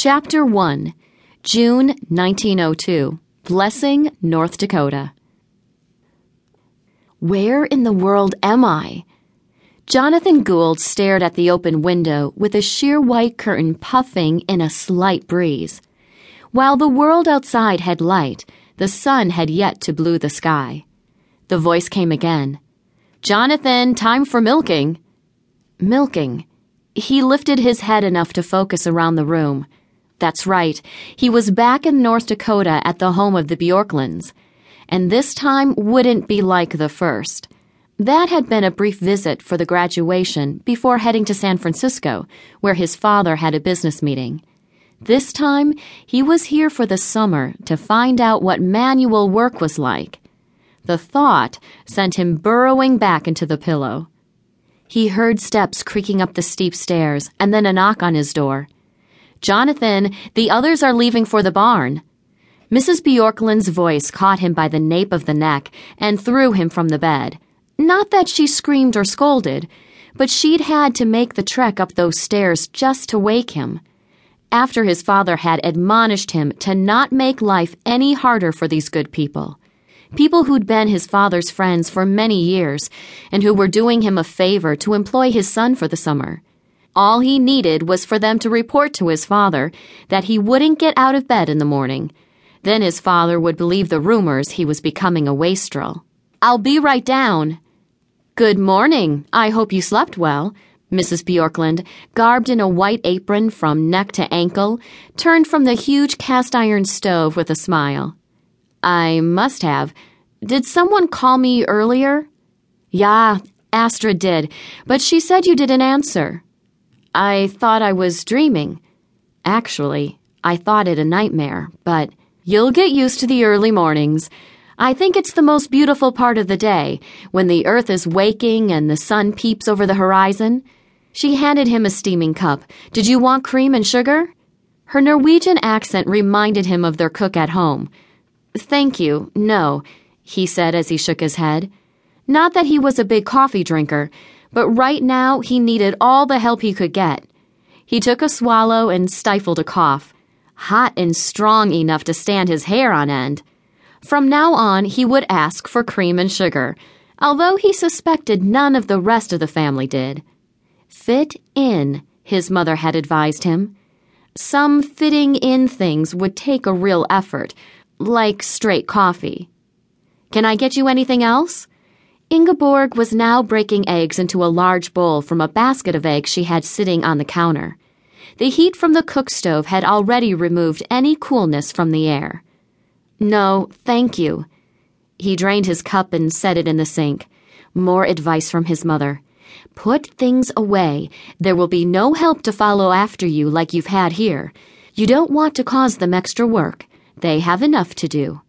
Chapter 1 June 1902 Blessing, North Dakota. Where in the world am I? Jonathan Gould stared at the open window with a sheer white curtain puffing in a slight breeze. While the world outside had light, the sun had yet to blue the sky. The voice came again. Jonathan, time for milking. Milking. He lifted his head enough to focus around the room. That's right, he was back in North Dakota at the home of the Bjorklunds. And this time wouldn't be like the first. That had been a brief visit for the graduation before heading to San Francisco, where his father had a business meeting. This time, he was here for the summer to find out what manual work was like. The thought sent him burrowing back into the pillow. He heard steps creaking up the steep stairs and then a knock on his door. Jonathan, the others are leaving for the barn. Mrs. Bjorklund's voice caught him by the nape of the neck and threw him from the bed. Not that she screamed or scolded, but she'd had to make the trek up those stairs just to wake him. After his father had admonished him to not make life any harder for these good people. People who'd been his father's friends for many years and who were doing him a favor to employ his son for the summer. All he needed was for them to report to his father that he wouldn't get out of bed in the morning. Then his father would believe the rumors he was becoming a wastrel. I'll be right down. Good morning. I hope you slept well. Mrs. Bjorklund, garbed in a white apron from neck to ankle, turned from the huge cast iron stove with a smile. I must have. Did someone call me earlier? Yeah, Astrid did, but she said you didn't answer. I thought I was dreaming. Actually, I thought it a nightmare, but you'll get used to the early mornings. I think it's the most beautiful part of the day, when the earth is waking and the sun peeps over the horizon. She handed him a steaming cup. Did you want cream and sugar? Her Norwegian accent reminded him of their cook at home. Thank you, no, he said as he shook his head. Not that he was a big coffee drinker, but right now he needed all the help he could get. He took a swallow and stifled a cough, hot and strong enough to stand his hair on end. From now on, he would ask for cream and sugar, although he suspected none of the rest of the family did. Fit in, his mother had advised him. Some fitting in things would take a real effort, like straight coffee. Can I get you anything else? Ingeborg was now breaking eggs into a large bowl from a basket of eggs she had sitting on the counter. The heat from the cook stove had already removed any coolness from the air. No, thank you. He drained his cup and set it in the sink. More advice from his mother. Put things away. There will be no help to follow after you like you've had here. You don't want to cause them extra work. They have enough to do.